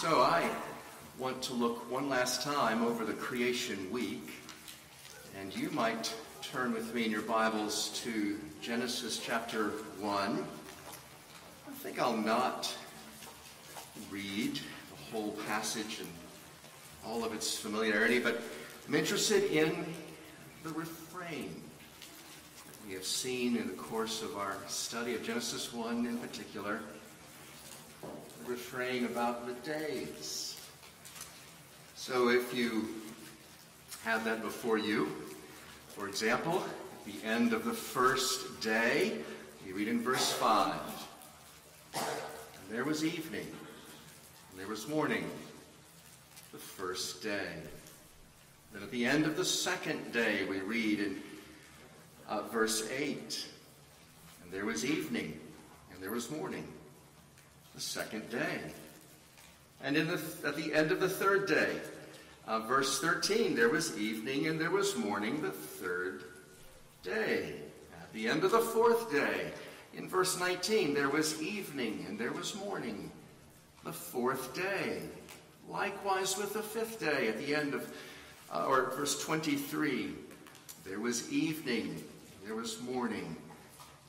So I want to look one last time over the creation week, and you might turn with me in your Bibles to Genesis chapter 1. I think I'll not read the whole passage and all of its familiarity, but I'm interested in the refrain that we have seen in the course of our study of Genesis 1 in particular. Refrain about the days. So if you have that before you, for example, at the end of the first day, you read in verse 5. And there was evening, and there was morning, the first day. Then at the end of the second day, we read in uh, verse 8, and there was evening, and there was morning, the second day. And in the, at the end of the third day, uh, verse 13, there was evening and there was morning the third day. At the end of the fourth day, in verse 19, there was evening and there was morning the fourth day. Likewise with the fifth day, at the end of, uh, or verse 23, there was evening, there was morning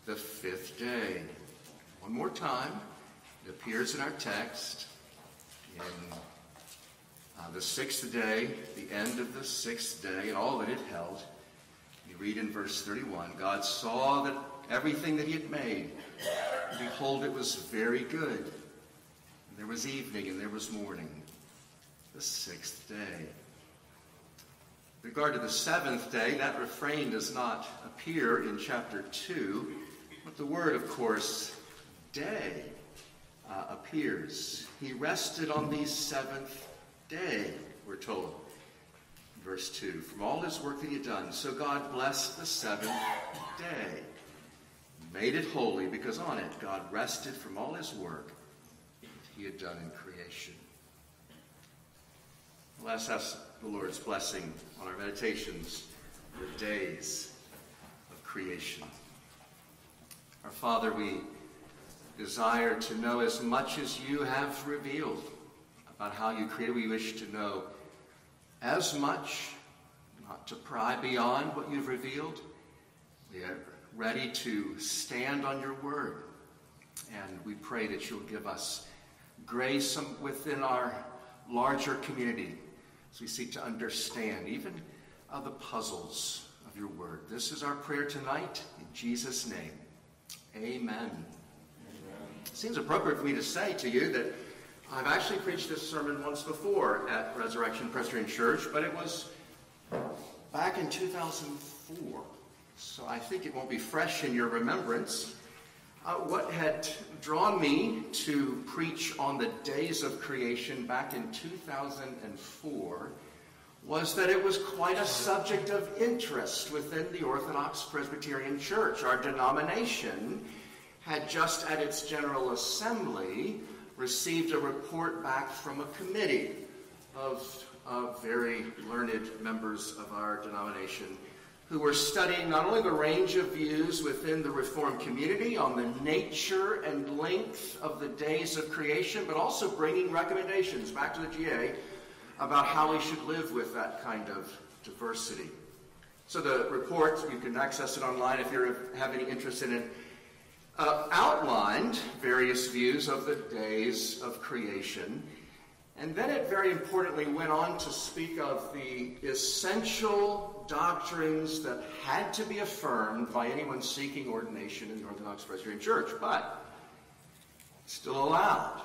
the fifth day. One more time, it appears in our text in uh, the sixth day, the end of the sixth day, and all that it held. You read in verse 31 God saw that everything that he had made, and behold, it was very good. And there was evening and there was morning, the sixth day. With regard to the seventh day, that refrain does not appear in chapter 2, but the word, of course, day, uh, appears. He rested on the seventh day, we're told. Verse 2 From all his work that he had done, so God blessed the seventh day, made it holy, because on it God rested from all his work that he had done in creation. Let's ask the Lord's blessing on our meditations, the days of creation. Our Father, we desire to know as much as you have revealed about how you created. We wish to know as much, not to pry beyond what you've revealed. We are ready to stand on your word. And we pray that you'll give us grace within our larger community as we seek to understand even uh, the puzzles of your word. This is our prayer tonight. In Jesus' name, amen. Seems appropriate for me to say to you that I've actually preached this sermon once before at Resurrection Presbyterian Church, but it was back in 2004. So I think it won't be fresh in your remembrance. Uh, what had drawn me to preach on the days of creation back in 2004 was that it was quite a subject of interest within the Orthodox Presbyterian Church. Our denomination had just at its General Assembly received a report back from a committee of, very learned members of our denomination who were studying not only the range of views within the Reformed community on the nature and length of the days of creation, but also bringing recommendations back to the GA about how we should live with that kind of diversity. So the report, you can access it online if you have any interest in it, uh, outlined various views of the days of creation. And then it very importantly went on to speak of the essential doctrines that had to be affirmed by anyone seeking ordination in the Orthodox Presbyterian Church, but still allowed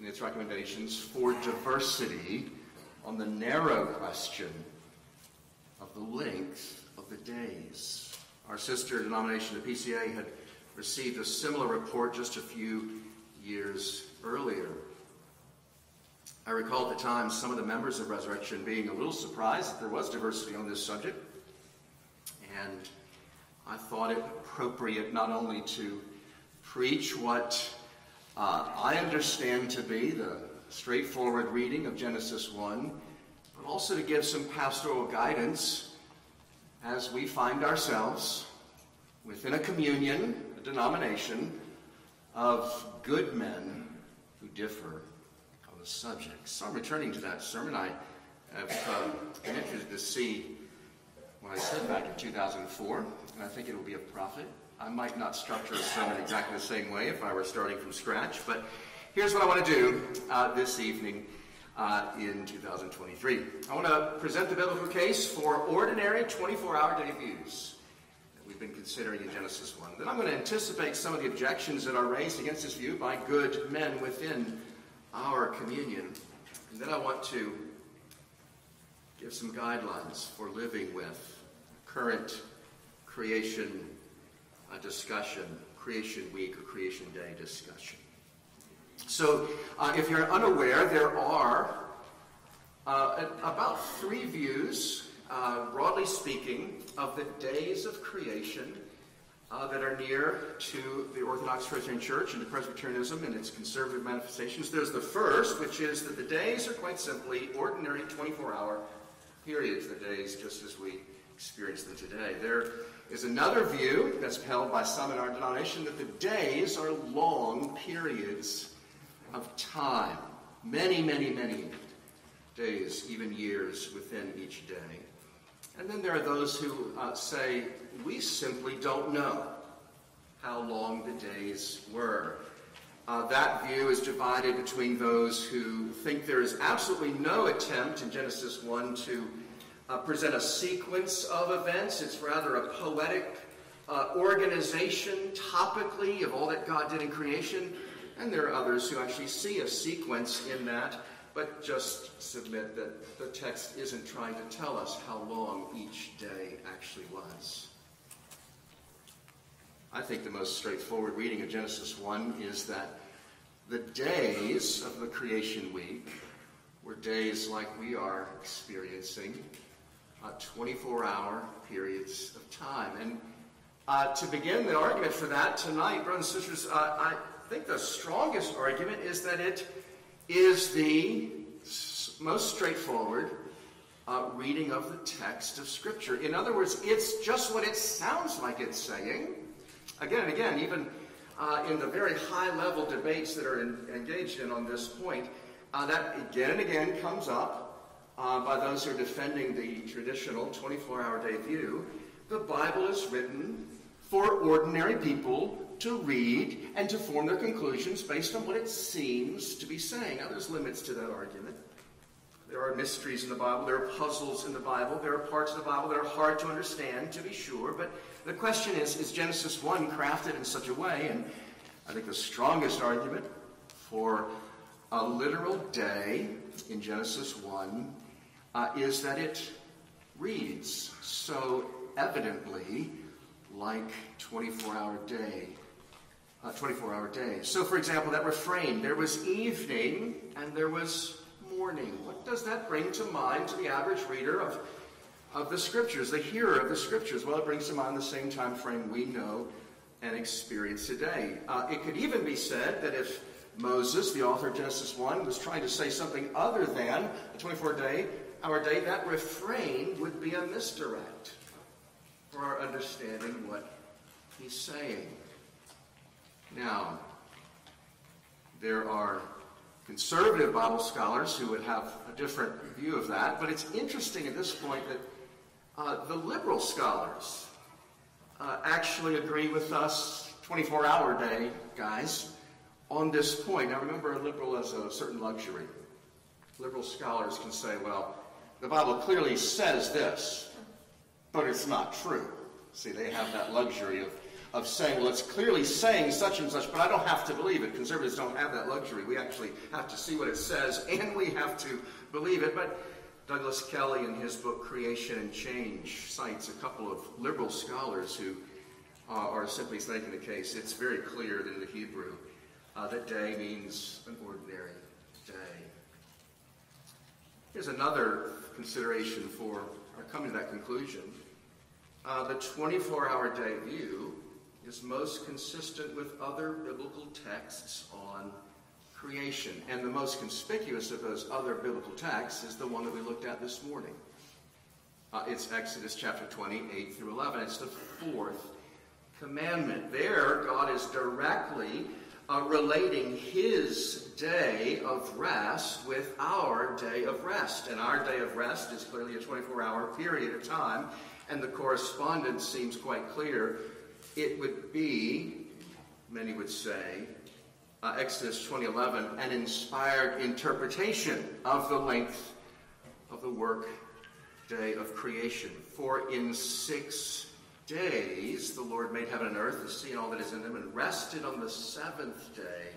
in its recommendations for diversity on the narrow question of the length of the days. Our sister denomination, the PCA, had received a similar report just a few years earlier. I recall at the time some of the members of Resurrection being a little surprised that there was diversity on this subject. And I thought it appropriate not only to preach what uh, I understand to be the straightforward reading of Genesis 1, but also to give some pastoral guidance as we find ourselves within a communion denomination of good men who differ on the subject. So I'm returning to that sermon. I have uh, been interested to see what I said back in 2004, and I think it will be a profit. I might not structure a sermon exactly the same way if I were starting from scratch, but here's what I want to do uh, this evening uh, in 2023. I want to present the biblical case for ordinary 24 hour day views we've been considering in Genesis 1. Then I'm going to anticipate some of the objections that are raised against this view by good men within our communion. And then I want to give some guidelines for living with current creation uh, discussion, creation week or creation day discussion. So, uh, if you're unaware, there are uh, about three views, uh, broadly speaking, of the days of creation uh, that are near to the Orthodox Presbyterian Church and to Presbyterianism and its conservative manifestations. There's the first, which is that the days are quite simply ordinary 24 hour periods, the days just as we experience them today. There is another view that's held by some in our denomination that the days are long periods of time. Many, many, many days, even years within each day. And then there are those who uh, say, we simply don't know how long the days were. Uh, that view is divided between those who think there is absolutely no attempt in Genesis 1 to uh, present a sequence of events. It's rather a poetic uh, organization topically of all that God did in creation. And there are others who actually see a sequence in that, but just submit that the text isn't trying to tell us how long each day actually was. I think the most straightforward reading of Genesis 1 is that the days of the creation week were days like we are experiencing, uh, 24 hour periods of time. And uh, to begin the argument for that tonight, brothers and sisters, uh, I I think the strongest argument is that it is the most straightforward uh, reading of the text of Scripture. In other words, it's just what it sounds like it's saying. Again and again, even uh, in the very high level debates that are in, engaged in on this point, uh, that again and again comes up uh, by those who are defending the traditional 24 hour day view. The Bible is written for ordinary people to read and to form their conclusions based on what it seems to be saying. Now, there's limits to that argument. There are mysteries in the Bible, there are puzzles in the Bible, there are parts of the Bible that are hard to understand, to be sure. But the question is is Genesis 1 crafted in such a way? And I think the strongest argument for a literal day in Genesis 1 uh, is that it reads so evidently like 24 hour day uh, 24 hour day. So, for example, that refrain, there was evening and there was morning. What does that bring to mind to the average reader of, of the scriptures, the hearer of the scriptures? Well, it brings to mind the same time frame we know and experience today. Uh, it could even be said that if Moses, the author of Genesis 1, was trying to say something other than a 24 day hour day, that refrain would be a misdirect for our understanding what he's saying. Now, there are conservative Bible scholars who would have a different view of that, but it's interesting at this point that uh, the liberal scholars uh, actually agree with us, 24 hour day guys, on this point. Now, remember, a liberal has a certain luxury. Liberal scholars can say, well, the Bible clearly says this, but it's not true. See, they have that luxury of of saying, well, it's clearly saying such and such, but I don't have to believe it. Conservatives don't have that luxury. We actually have to see what it says, and we have to believe it. But Douglas Kelly, in his book Creation and Change, cites a couple of liberal scholars who uh, are simply making the case. It's very clear in the Hebrew uh, that day means an ordinary day. Here's another consideration for coming to that conclusion. Uh, the 24 hour day view is most consistent with other biblical texts on creation. And the most conspicuous of those other biblical texts is the one that we looked at this morning. Uh, it's Exodus chapter 28 through 11. It's the fourth commandment. There, God is directly uh, relating his day of rest with our day of rest. And our day of rest is clearly a 24 hour period of time, and the correspondence seems quite clear. It would be, many would say, uh, Exodus 20:11, an inspired interpretation of the length of the work day of creation. For in six days the Lord made heaven and earth, the sea and all that is in them, and rested on the seventh day.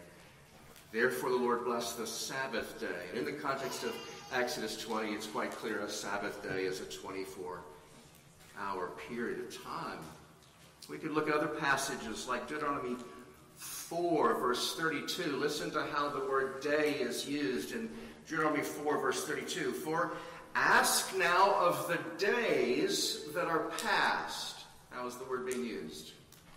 Therefore the Lord blessed the Sabbath day. And in the context of Exodus 20, it's quite clear a Sabbath day is a 24 hour period of time. We could look at other passages like Deuteronomy 4, verse 32. Listen to how the word day is used in Deuteronomy 4, verse 32. For ask now of the days that are past. How is the word being used?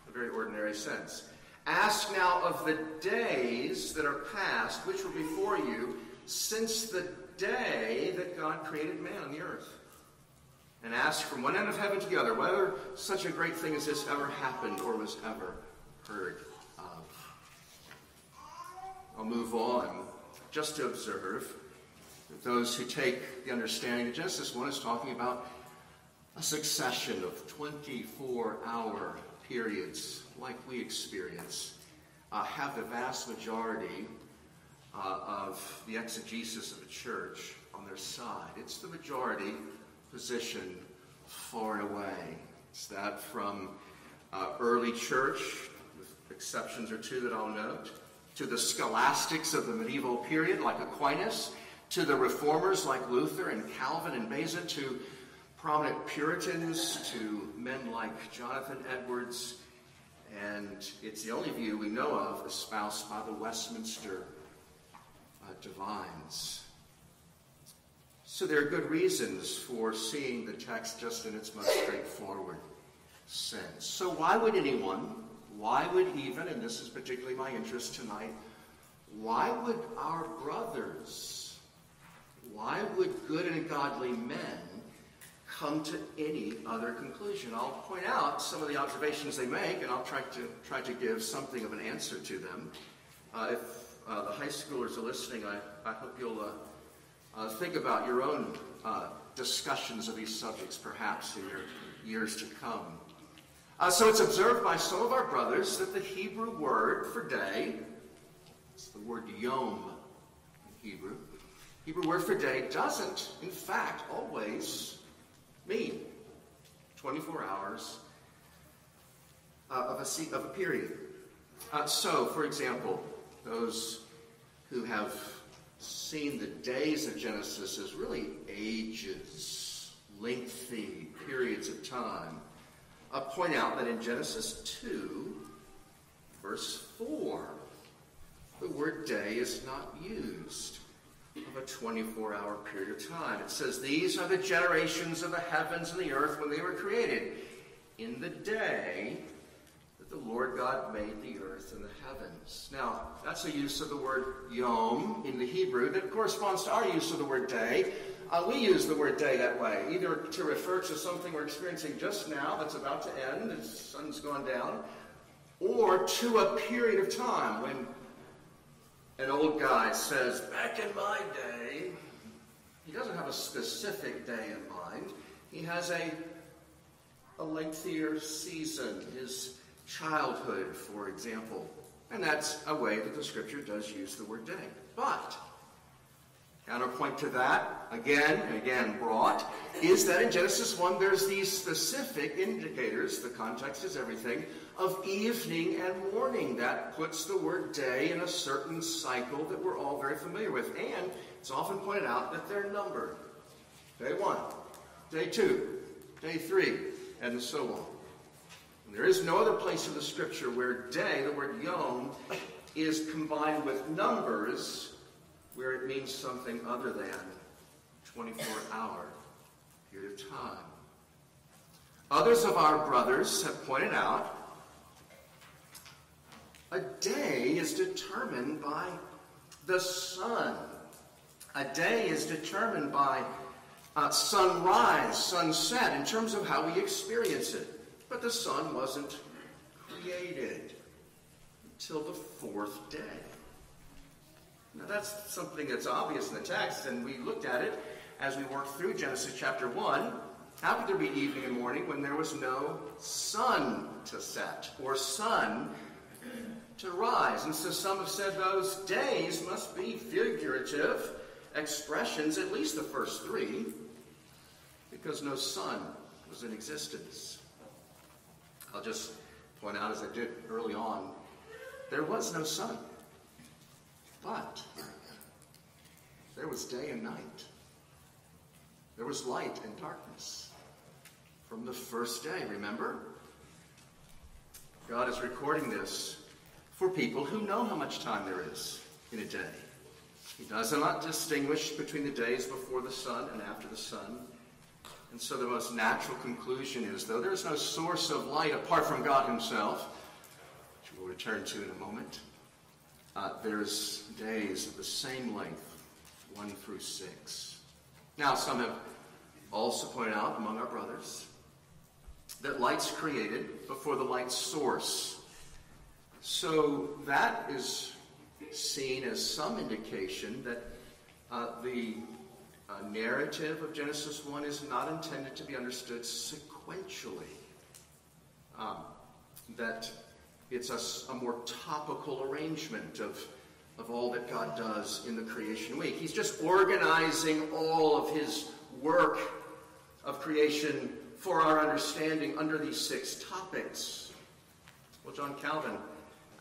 A very ordinary sense. Ask now of the days that are past, which were before you, since the day that God created man on the earth. And ask from one end of heaven to the other whether such a great thing as this ever happened or was ever heard of. I'll move on just to observe that those who take the understanding that Genesis 1 is talking about a succession of 24 hour periods like we experience uh, have the vast majority uh, of the exegesis of the church on their side. It's the majority position far away. It's that from uh, early church, with exceptions or two that I'll note, to the scholastics of the medieval period like Aquinas, to the reformers like Luther and Calvin and Beza, to prominent Puritans, to men like Jonathan Edwards, and it's the only view we know of espoused by the Westminster uh, divines. So there are good reasons for seeing the text just in its most straightforward sense. So why would anyone, why would even, and this is particularly my interest tonight, why would our brothers, why would good and godly men come to any other conclusion. I'll point out some of the observations they make, and I'll try to try to give something of an answer to them. Uh, if uh, the high schoolers are listening, I, I hope you'll uh, uh think about your own uh, discussions of these subjects, perhaps in your years to come. Uh, so it's observed by some of our brothers that the Hebrew word for day, it's the word yom in Hebrew, Hebrew word for day doesn't, in fact, always mean 24 hours uh, of, a, of a period. Uh, so, for example, those who have seen the days of Genesis as really ages, lengthy periods of time, uh, point out that in Genesis 2, verse 4, the word day is not used of a 24 hour period of time. It says, These are the generations of the heavens and the earth when they were created, in the day the Lord God made the earth and the heavens. Now, that's a use of the word yom in the Hebrew that corresponds to our use of the word day. Uh, we use the word day that way, either to refer to something we're experiencing just now that's about to end, the sun's gone down, or to a period of time when an old guy says, back in my day, he doesn't have a specific day in mind. He has a, a lengthier season, his childhood, for example. And that's a way that the scripture does use the word day. But, counterpoint to that, again again brought, is that in Genesis 1 there's these specific indicators, the context is everything, of evening and morning. That puts the word day in a certain cycle that we're all very familiar with. And it's often pointed out that they're numbered. Day one, day two, day three, and so on. There is no other place in the scripture where day, the word yom, is combined with numbers where it means something other than 24 hour period of time. Others of our brothers have pointed out a day is determined by the sun. A day is determined by uh, sunrise, sunset, in terms of how we experience it. But the sun wasn't created. until the fourth day. Now, that's something that's obvious in the text, and we looked at it as we worked through Genesis chapter 1. How could there be evening and morning when there was no sun to set or sun to rise? And so some have said those days must be figurative expressions, at least the first three, because no sun was in existence. I'll just point out, as I did early on, there was no sun. But there was day and night. There was light and darkness. From the first day, remember? God is recording this for people who know how much time there is in a day. He does not distinguish between the days before the sun and after the sun. And so the most natural conclusion is though there is no source of light apart from God Himself, which we'll return to in a moment, uh, there's days of the same length, 1 through 6. Now, some have also pointed out among our brothers that light's created before the light source. So that is seen as some indication that uh, the uh, narrative of Genesis 1 is not intended to be understood sequentially. Um, that it's a, a, more topical arrangement of, of all that God does in the creation week. He's just organizing all of his work of creation for our understanding under these six topics. Well, John Calvin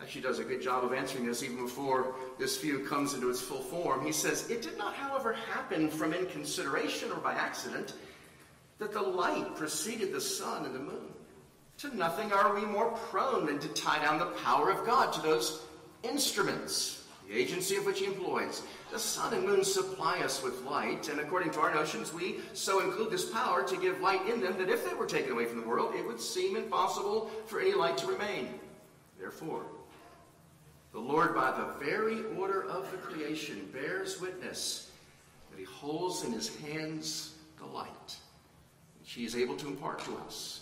actually does a good job of answering this even before this view comes into its full form. He says, It did not, however, happen from inconsideration or by accident that the light preceded the sun and the moon. To nothing are we more prone than to tie down the power of God to those instruments, the agency of which He employs. The sun and moon supply us with light, and according to our notions, we so include this power to give light in them that if they were taken away from the world, it would seem impossible for any light to remain. Therefore, the Lord, by the very order of the creation, bears witness that He holds in His hands the light, which He is able to impart to us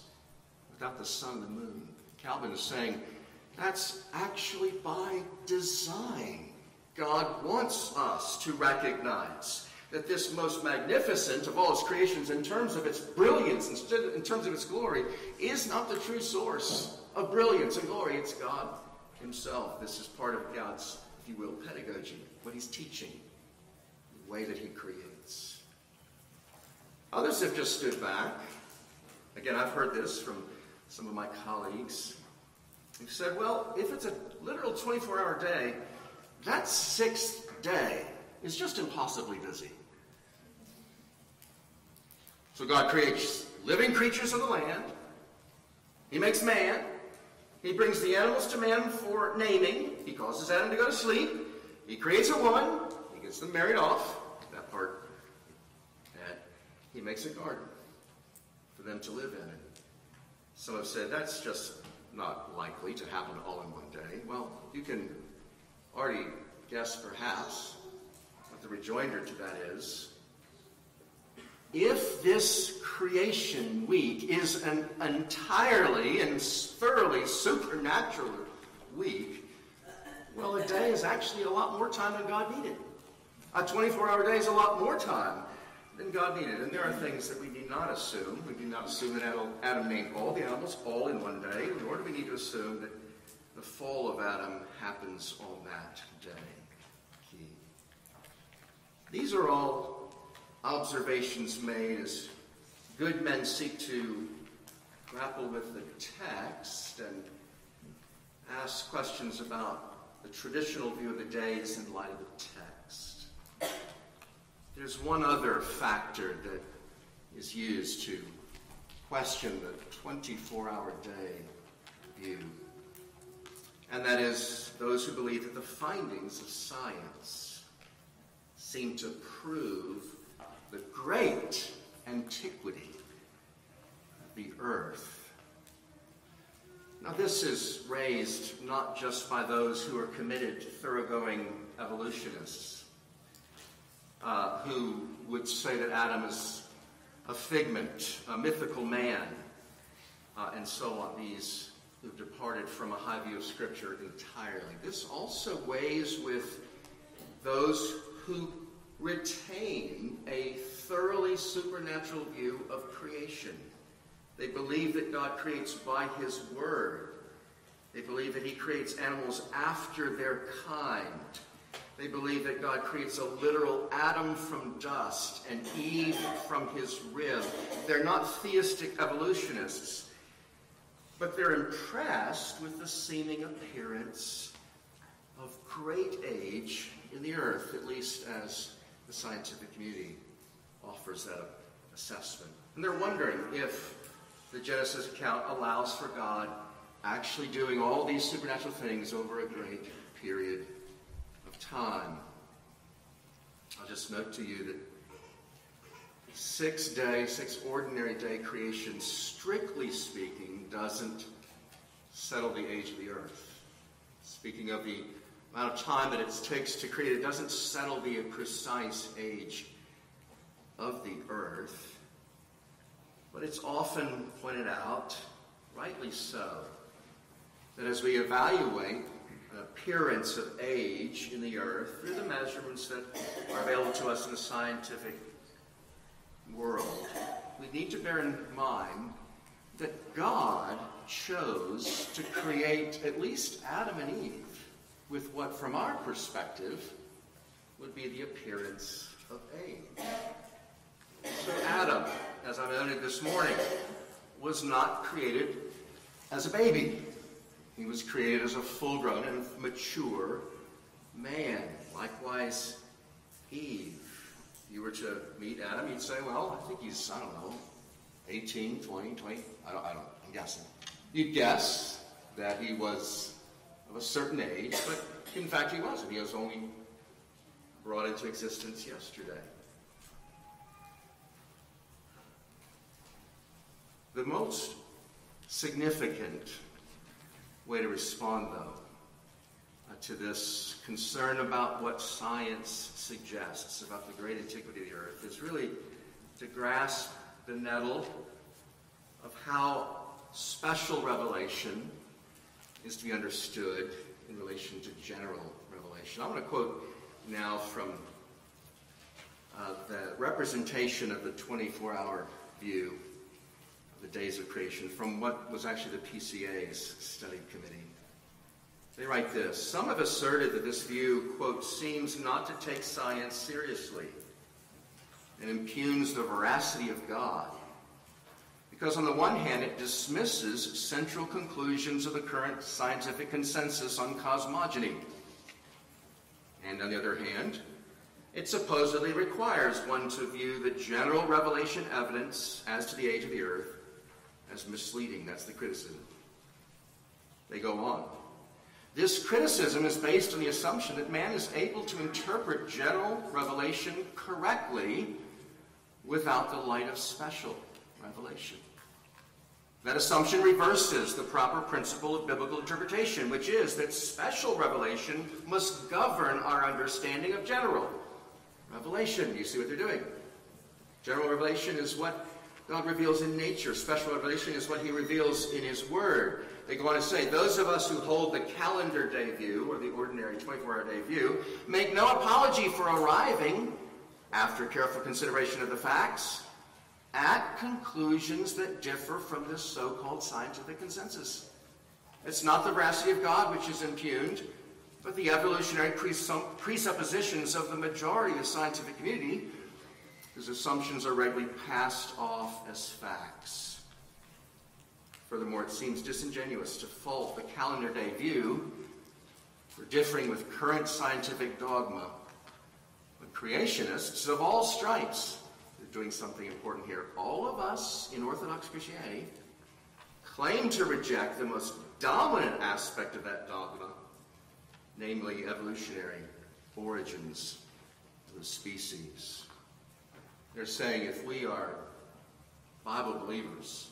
without the sun and the moon. Calvin is saying that's actually by design. God wants us to recognize that this most magnificent of all his creations, in terms of its brilliance, in terms of its glory, is not the true source of brilliance and glory. It's God himself. This is part of God's, if you will, pedagogy, what he's teaching, the way that he creates. Others have just stood back. Again, I've heard this from some of my colleagues who said, well, if it's a literal 24 hour day, that sixth day is just impossibly busy. So God creates living creatures of the land. He makes man. He brings the animals to man for naming. He causes Adam to go to sleep. He creates a woman. He gets them married off. That part. And he makes a garden for them to live in. And Some have said that's just not likely to happen all in one day. Well, you can already guess perhaps what the rejoinder to that is. If this creation week is an entirely and thoroughly supernatural week, well, a day is actually a lot more time than God needed. A 24 hour day is a lot more time than God needed. And there are things that we need not assume. We do not assume that Adam named all the animals all in one day, nor do we need to assume that the fall of Adam happens on that day. These are all observations made as good men seek to grapple with the text and ask questions about the traditional view of the days in light of the text. There's one other factor that is used to question the 24 hour day view, and that is those who believe that the findings of science seem to prove the great antiquity of the earth. Now, this is raised not just by those who are committed, thoroughgoing evolutionists uh, who would say that Adam is a figment, a mythical man, uh, and so on. These who've departed from a high view of Scripture entirely. This also weighs with those who retain a thoroughly supernatural view of creation. They believe that God creates by His Word. They believe that He creates animals after their kind. They believe that God creates a literal Adam from dust and Eve from his rib. They're not theistic evolutionists, but they're impressed with the seeming appearance of great age in the earth, at least as the scientific community offers that assessment. And they're wondering if the Genesis account allows for God actually doing all these supernatural things over a great period of time. I'll just note to you that six day, six ordinary day creation, strictly speaking, doesn't settle the age of the earth. Speaking of the amount of time that it takes to create, it doesn't settle the precise age of the earth. But it's often pointed out, rightly so, that as we evaluate an appearance of age in the earth through the measurements that are available to us in the scientific world, we need to bear in mind that God chose to create at least Adam and Eve with what, from our perspective, would be the appearance of age. So, Adam, as I noted this morning, was not created as a baby. He was created as a full grown and mature man. Likewise, Eve. If you were to meet Adam, you'd say, well, I think he's, I don't know, 18, 20, 20. I don't, I don't, I'm guessing. You'd guess that he was of a certain age, but in fact he wasn't. He was only brought into existence yesterday. The most significant way to respond, though, uh, to this concern about what science suggests about the great antiquity of the earth is really to grasp the nettle of how special revelation is to be understood in relation to general revelation. I want to quote now from uh, the representation of the 24 hour view of the days of creation from what was actually the PCA's study committee. They write this Some have asserted that this view, quote, seems not to take science seriously and impugns the veracity of God. Because, on the one hand, it dismisses central conclusions of the current scientific consensus on cosmogony. And on the other hand, it supposedly requires one to view the general revelation evidence as to the age of the earth as misleading. That's the criticism. They go on. This criticism is based on the assumption that man is able to interpret general revelation correctly without the light of special revelation. That assumption reverses the proper principle of biblical interpretation, which is that special revelation must govern our understanding of general revelation. You see what they're doing? General revelation is what God reveals in nature. Special revelation is what he reveals in his word. They go on to say, those of us who hold the calendar day view, or the ordinary 24-hour day view, make no apology for arriving, after careful consideration of the facts, at conclusions that differ from this so-called scientific consensus. It's not the veracity of God which is impugned, but the evolutionary presuppositions of the majority of the scientific community whose assumptions are regularly passed off as facts. Furthermore, it seems disingenuous to fault the calendar day view for differing with current scientific dogma. But creationists of all stripes doing something important here. All of us in Orthodox Christianity claim to reject the most dominant aspect of that dogma, namely evolutionary origins of the species. They're saying if we are Bible believers,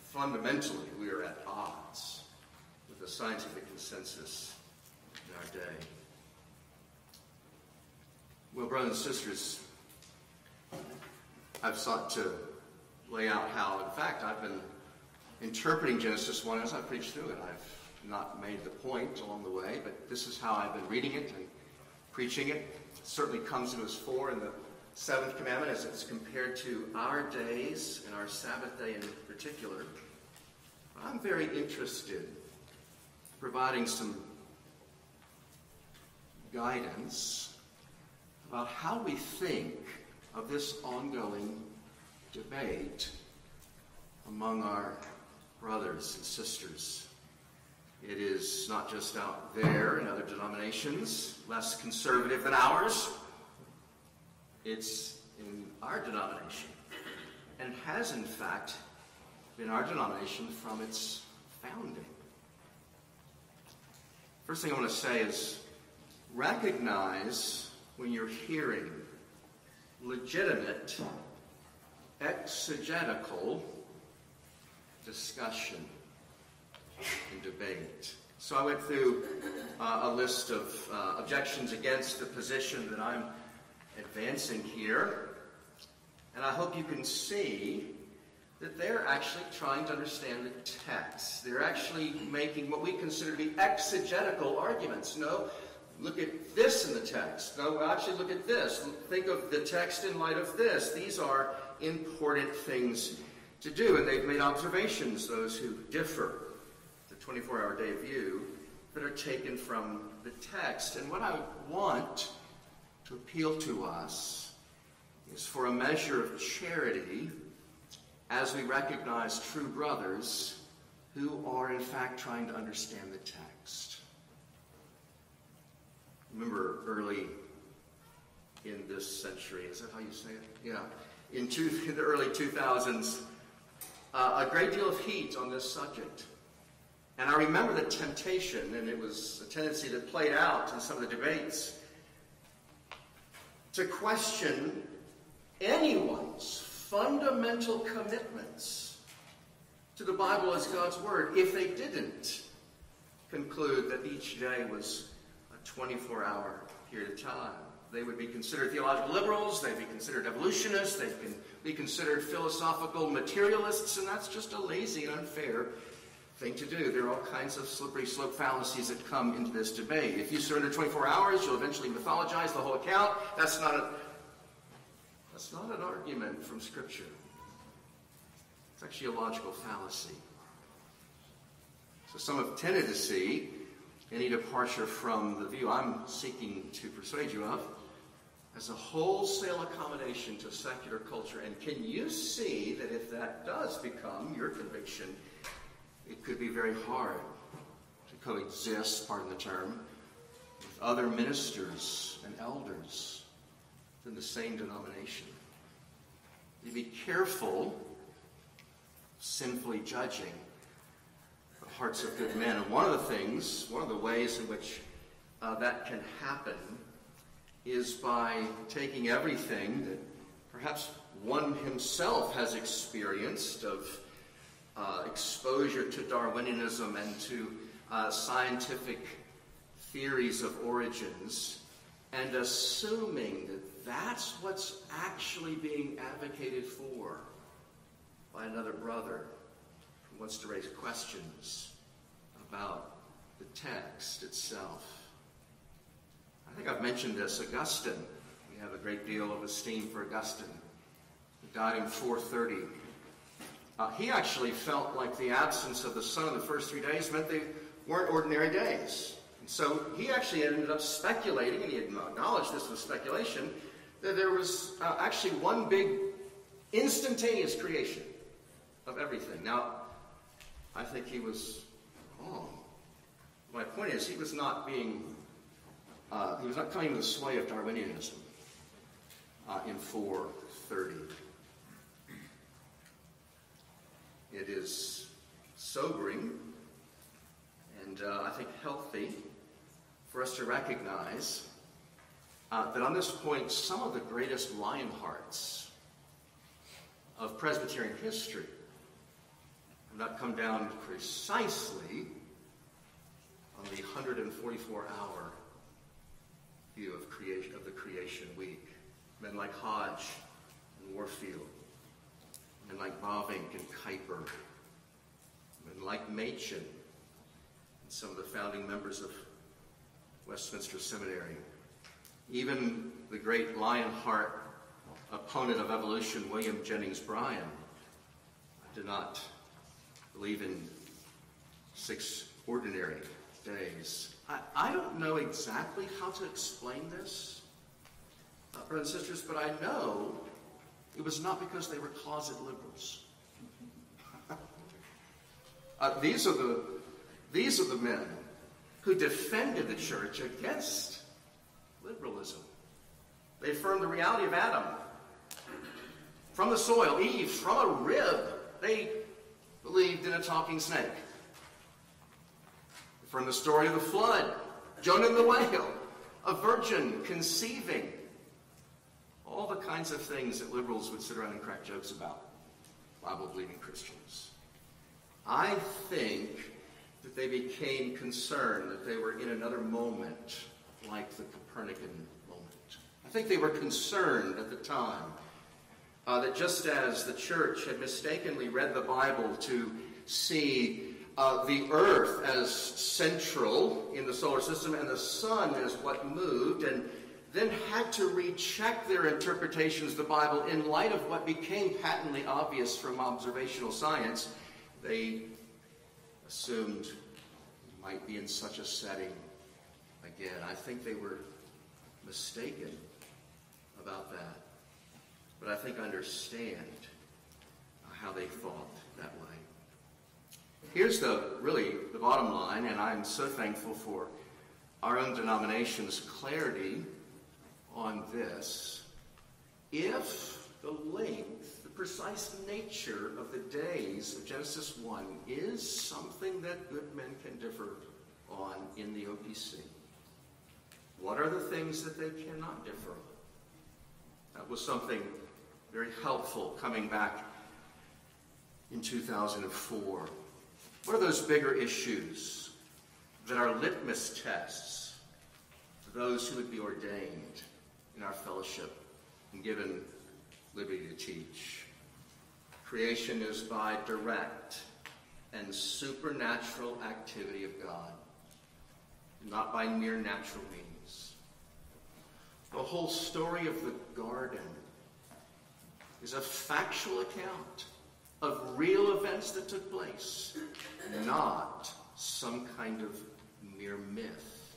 fundamentally we are at odds with the scientific consensus in our day. Well, brothers and sisters, I've sought to lay out how, in fact, I've been interpreting Genesis 1 as I preach through it. I've not made the point along the way, but this is how I've been reading it and preaching it. It certainly comes to us four in the seventh commandment as it's compared to our days and our Sabbath day in particular. I'm very interested in providing some guidance about how we think of this ongoing debate among our brothers and sisters. It is not just out there in other denominations, less conservative than ours. It's in our denomination and has, in fact, been our denomination from its founding. First thing I want to say is recognize when you're hearing legitimate exegetical discussion and debate. So I went through uh, a list of uh, objections against the position that I'm advancing here, and I hope you can see that they're actually trying to understand the text. They're actually making what we consider to be exegetical arguments. No, look at this in the text. No, actually look at this. Think of the text in light of this. These are important things to do, and they've made observations, those who differ, the 24 hour day view, that are taken from the text. And what I want to appeal to us is for a measure of charity as we recognize true brothers who are, in fact, trying to understand the text. Remember early in this century, is that how you say it? Yeah. In, two, in the early 2000s, uh, a great deal of heat on this subject. And I remember the temptation, and it was a tendency that played out in some of the debates, to question anyone's fundamental commitments to the Bible as God's Word if they didn't conclude that each day was 24 hour period of time. They would be considered theological liberals, they'd be considered evolutionists, they'd be considered philosophical materialists, and that's just a lazy and unfair thing to do. There are all kinds of slippery slope fallacies that come into this debate. If you surrender 24 hours, you'll eventually mythologize the whole account. That's not a that's not an argument from Scripture. It's actually a logical fallacy. So some have tended to see any departure from the view I'm seeking to persuade you of as a wholesale accommodation to secular culture. And can you see that if that does become your conviction, it could be very hard to coexist, pardon the term, with other ministers and elders in the same denomination. You be careful sinfully judging hearts of good men. And one of the things, one of the ways in which uh, that can happen is by taking everything that perhaps one himself has experienced of uh, exposure to Darwinianism and to uh, scientific theories of origins and assuming that that's what's actually being advocated for by another brother wants to raise questions about the text itself. I think I've mentioned this. Augustine, we have a great deal of esteem for Augustine. He died in 430. Uh, he actually felt like the absence of the sun in the first three days meant they weren't ordinary days. And so he actually ended up speculating, and he acknowledged this was speculation, that there was uh, actually one big instantaneous creation of everything. Now, I think he was wrong. My point is, he was not being, uh, he was not coming to the sway of Darwinianism uh, in 430. It is sobering and uh, I think healthy for us to recognize uh, that on this point, some of the greatest lion hearts of Presbyterian history have not come down precisely on the 144 hour view of creation of the creation week. Men like Hodge and Warfield, men like Bavinck and Kuyper, men like Machen and some of the founding members of Westminster Seminary, even the great Lionheart opponent of evolution, William Jennings Bryan, did not believe in six ordinary days. I, I don't know exactly how to explain this, uh, brothers and sisters, but I know it was not because they were closet liberals. uh, these are the these are the men who defended the church against liberalism. They affirmed the reality of Adam from the soil, Eve from a rib. They believed in a talking snake. From the story of the flood, Jonah and the whale, a virgin conceiving. All the kinds of things that liberals would sit around and crack jokes about, Bible believing Christians. I think that they became concerned that they were in another moment like the Copernican moment. I think they were concerned at the time uh, that just as the church had mistakenly read the Bible to see uh, the earth as central in the solar system and the sun as what moved, and then had to recheck their interpretations of the Bible in light of what became patently obvious from observational science, they assumed might be in such a setting again. I think they were mistaken about that. But I think understand how they thought. Here's the really the bottom line, and I'm so thankful for our own denomination's clarity on this. If the length, the precise nature of the days of Genesis 1 is something that good men can differ on in the OPC, what are the things that they cannot differ on? That was something very helpful coming back in 2004. What are those bigger issues that are litmus tests for those who would be ordained in our fellowship and given liberty to teach? Creation is by direct and supernatural activity of God, not by mere natural means. The whole story of the garden is a factual account of real events that took place, not some kind of mere myth.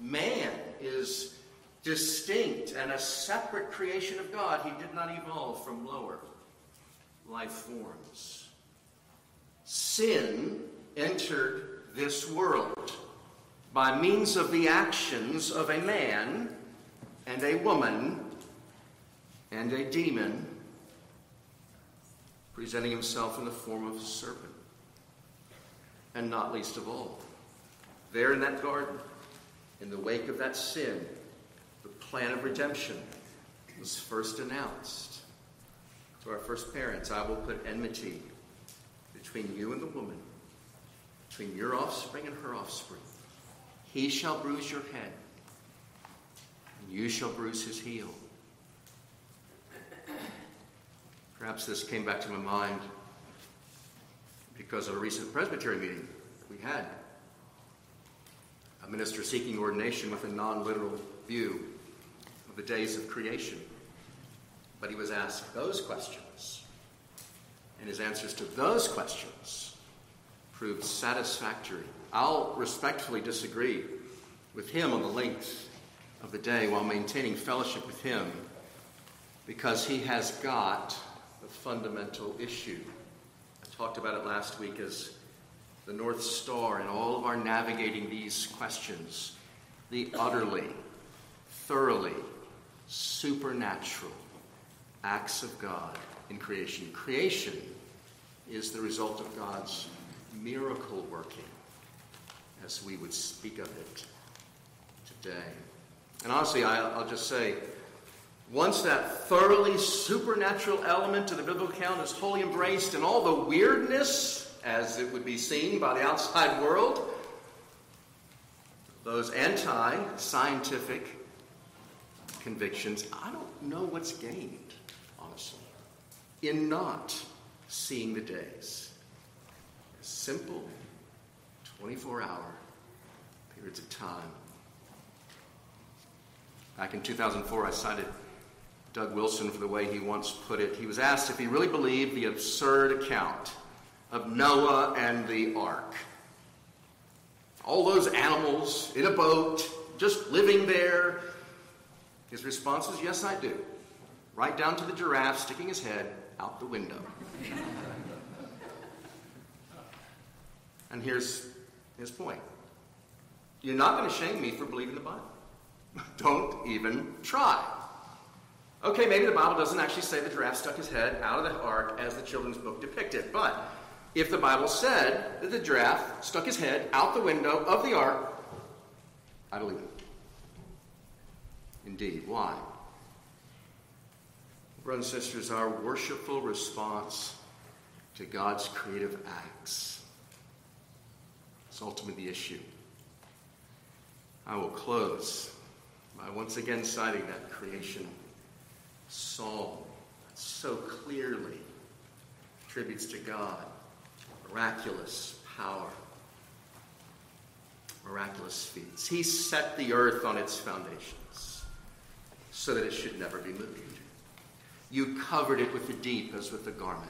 Man is distinct and a separate creation of God. He did not evolve from lower life forms. Sin entered this world by means of the actions of a man and a woman and a demon presenting himself in the form of a serpent. And not least of all, there in that garden, in the wake of that sin, the plan of redemption was first announced to our first parents. I will put enmity between you and the woman, between your offspring and her offspring. He shall bruise your head, and you shall bruise his heel. Perhaps this came back to my mind because of a recent Presbytery meeting we had. A minister seeking ordination with a non literal view of the days of creation. But he was asked those questions, and his answers to those questions proved satisfactory. I'll respectfully disagree with him on the length of the day while maintaining fellowship with him because he has got fundamental issue. I talked about it last week as the North Star in all of our navigating these questions the utterly, thoroughly supernatural acts of God in creation. Creation is the result of God's miracle working, as we would speak of it today. And honestly, I'll just say, once that thoroughly supernatural element to the biblical account is wholly embraced and all the weirdness, as it would be seen by the outside world, those anti scientific convictions, I don't know what's gained, honestly, in not seeing the days simple 24 hour periods of time. Back in 2004, I cited Doug Wilson for the way he once put it. He was asked if he really believed the absurd account of Noah and the ark. All those animals in a boat, just living there. His response was, Yes, I do. Right down to the giraffe sticking his head out the window. and here's his point You're not going to shame me for believing the Bible. Don't even try. Okay, maybe the Bible doesn't actually say the giraffe stuck his head out of the ark as the children's book depicted, but if the Bible said that the giraffe stuck his head out the window of the ark, I believe it. Indeed. Why? Brothers and sisters, our worshipful response to God's creative acts is ultimately the issue. I will close by once again citing that creation psalm so clearly attributes to God miraculous power, miraculous feats. He set the earth on its foundations so that it should never be moved. You covered it with the deep as with a garment.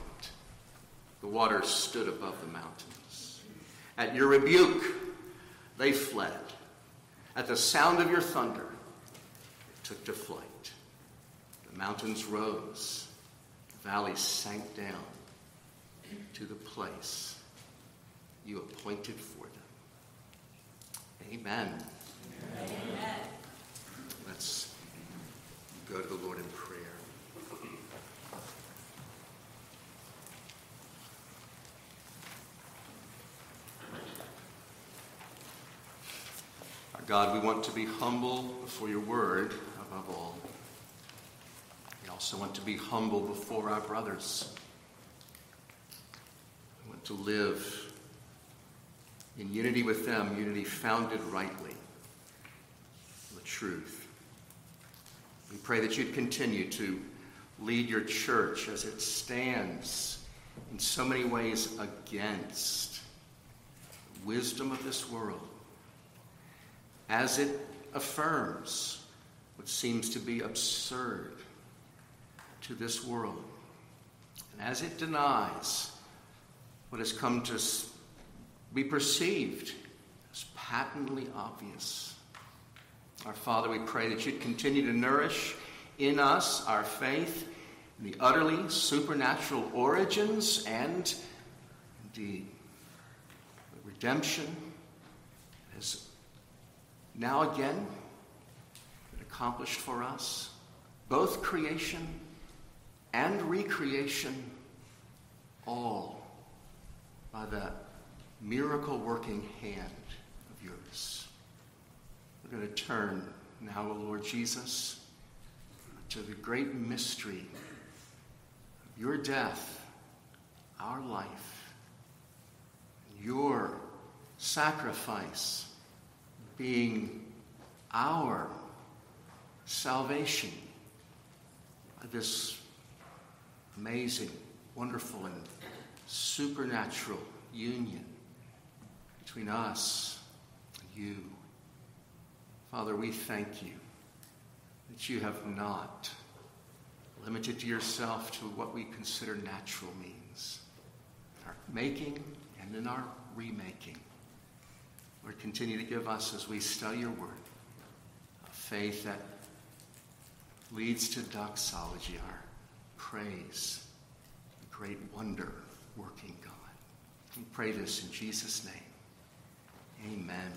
The waters stood above the mountains. At your rebuke, they fled. At the sound of your thunder, it took to flight. The mountains rose, the valleys sank down to the place you appointed for them. Amen. Amen. Let's go to the Lord in prayer. Our God, we want to be humble before your word above all. Also want to be humble before our brothers. We want to live in unity with them, unity founded rightly, the truth. We pray that you'd continue to lead your church as it stands in so many ways against the wisdom of this world, as it affirms what seems to be absurd to this world, and as it denies what has come to be perceived as patently obvious. Our Father, we pray that you'd continue to nourish in us our faith in the utterly supernatural origins and indeed the redemption that has now again been accomplished for us, both creation and recreation, all by that miracle working hand of yours. We're going to turn now, O Lord Jesus, to the great mystery of your death, our life, your sacrifice being our salvation. This amazing, wonderful, and supernatural union between us and you. Father, we thank you that you have not limited yourself to what we consider natural means. Our making and in our remaking. Lord, continue to give us as we study your word a faith that leads to doxology, our praise, the great wonder working God. We pray this in Jesus' name. Amen.